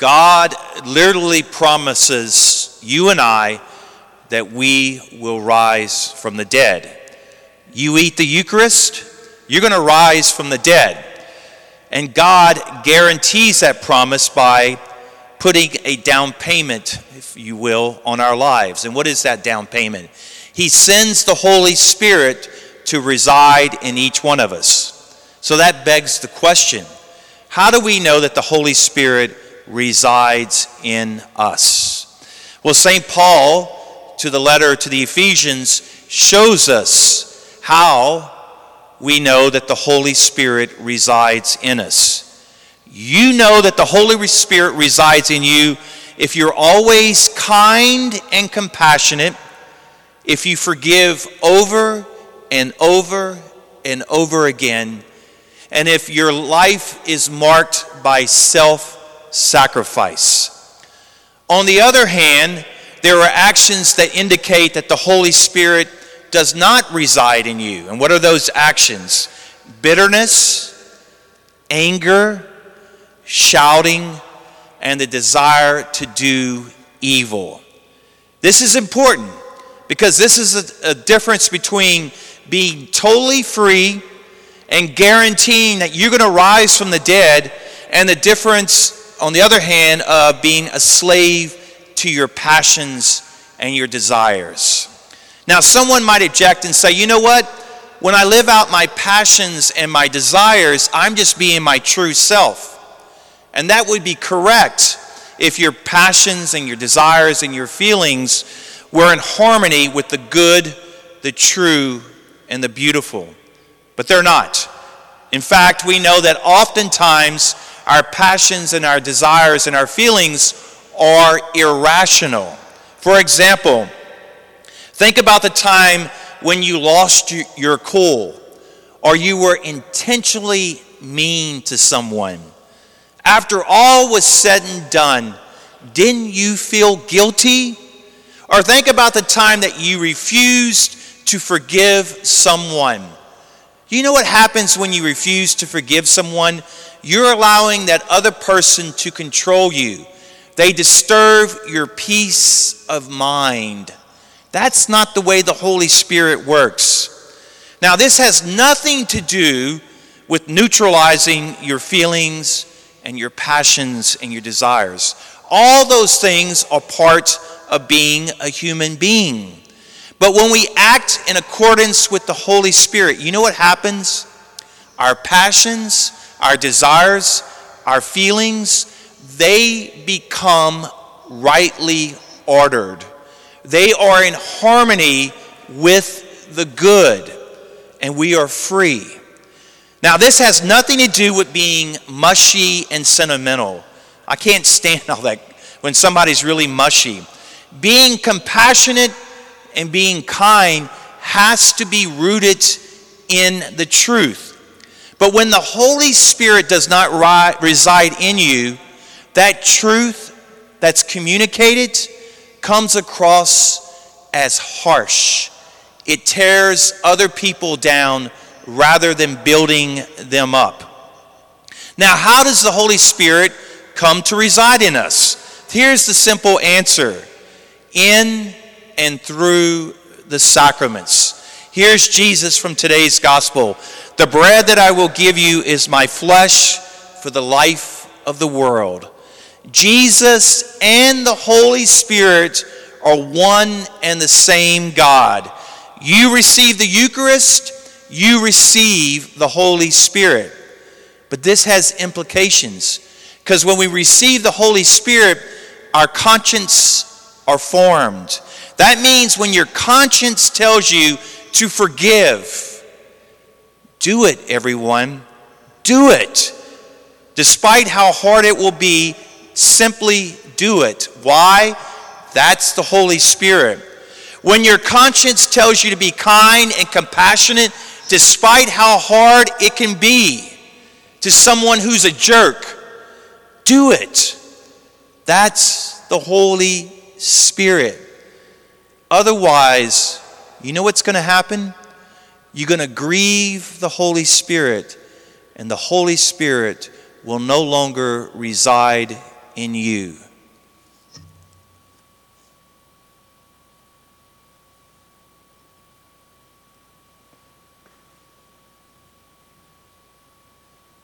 God literally promises you and I that we will rise from the dead. You eat the Eucharist, you're going to rise from the dead. And God guarantees that promise by putting a down payment, if you will, on our lives. And what is that down payment? He sends the Holy Spirit to reside in each one of us. So that begs the question how do we know that the Holy Spirit resides in us? Well, St. Paul, to the letter to the Ephesians, shows us how we know that the Holy Spirit resides in us. You know that the Holy Spirit resides in you if you're always kind and compassionate, if you forgive over and over and over again, and if your life is marked by self sacrifice. On the other hand, there are actions that indicate that the Holy Spirit does not reside in you. And what are those actions? Bitterness, anger, shouting, and the desire to do evil. This is important because this is a, a difference between being totally free and guaranteeing that you're going to rise from the dead, and the difference, on the other hand, of being a slave to your passions and your desires. Now, someone might object and say, you know what? When I live out my passions and my desires, I'm just being my true self. And that would be correct if your passions and your desires and your feelings were in harmony with the good, the true, and the beautiful. But they're not. In fact, we know that oftentimes our passions and our desires and our feelings are irrational. For example, Think about the time when you lost your cool or you were intentionally mean to someone. After all was said and done, didn't you feel guilty? Or think about the time that you refused to forgive someone. You know what happens when you refuse to forgive someone? You're allowing that other person to control you. They disturb your peace of mind. That's not the way the Holy Spirit works. Now, this has nothing to do with neutralizing your feelings and your passions and your desires. All those things are part of being a human being. But when we act in accordance with the Holy Spirit, you know what happens? Our passions, our desires, our feelings, they become rightly ordered. They are in harmony with the good, and we are free. Now, this has nothing to do with being mushy and sentimental. I can't stand all that when somebody's really mushy. Being compassionate and being kind has to be rooted in the truth. But when the Holy Spirit does not ri- reside in you, that truth that's communicated comes across as harsh. It tears other people down rather than building them up. Now, how does the Holy Spirit come to reside in us? Here's the simple answer in and through the sacraments. Here's Jesus from today's gospel The bread that I will give you is my flesh for the life of the world. Jesus and the Holy Spirit are one and the same God. You receive the Eucharist, you receive the Holy Spirit. But this has implications because when we receive the Holy Spirit, our conscience are formed. That means when your conscience tells you to forgive, do it, everyone. Do it. Despite how hard it will be Simply do it. Why? That's the Holy Spirit. When your conscience tells you to be kind and compassionate, despite how hard it can be to someone who's a jerk, do it. That's the Holy Spirit. Otherwise, you know what's going to happen? You're going to grieve the Holy Spirit, and the Holy Spirit will no longer reside in you.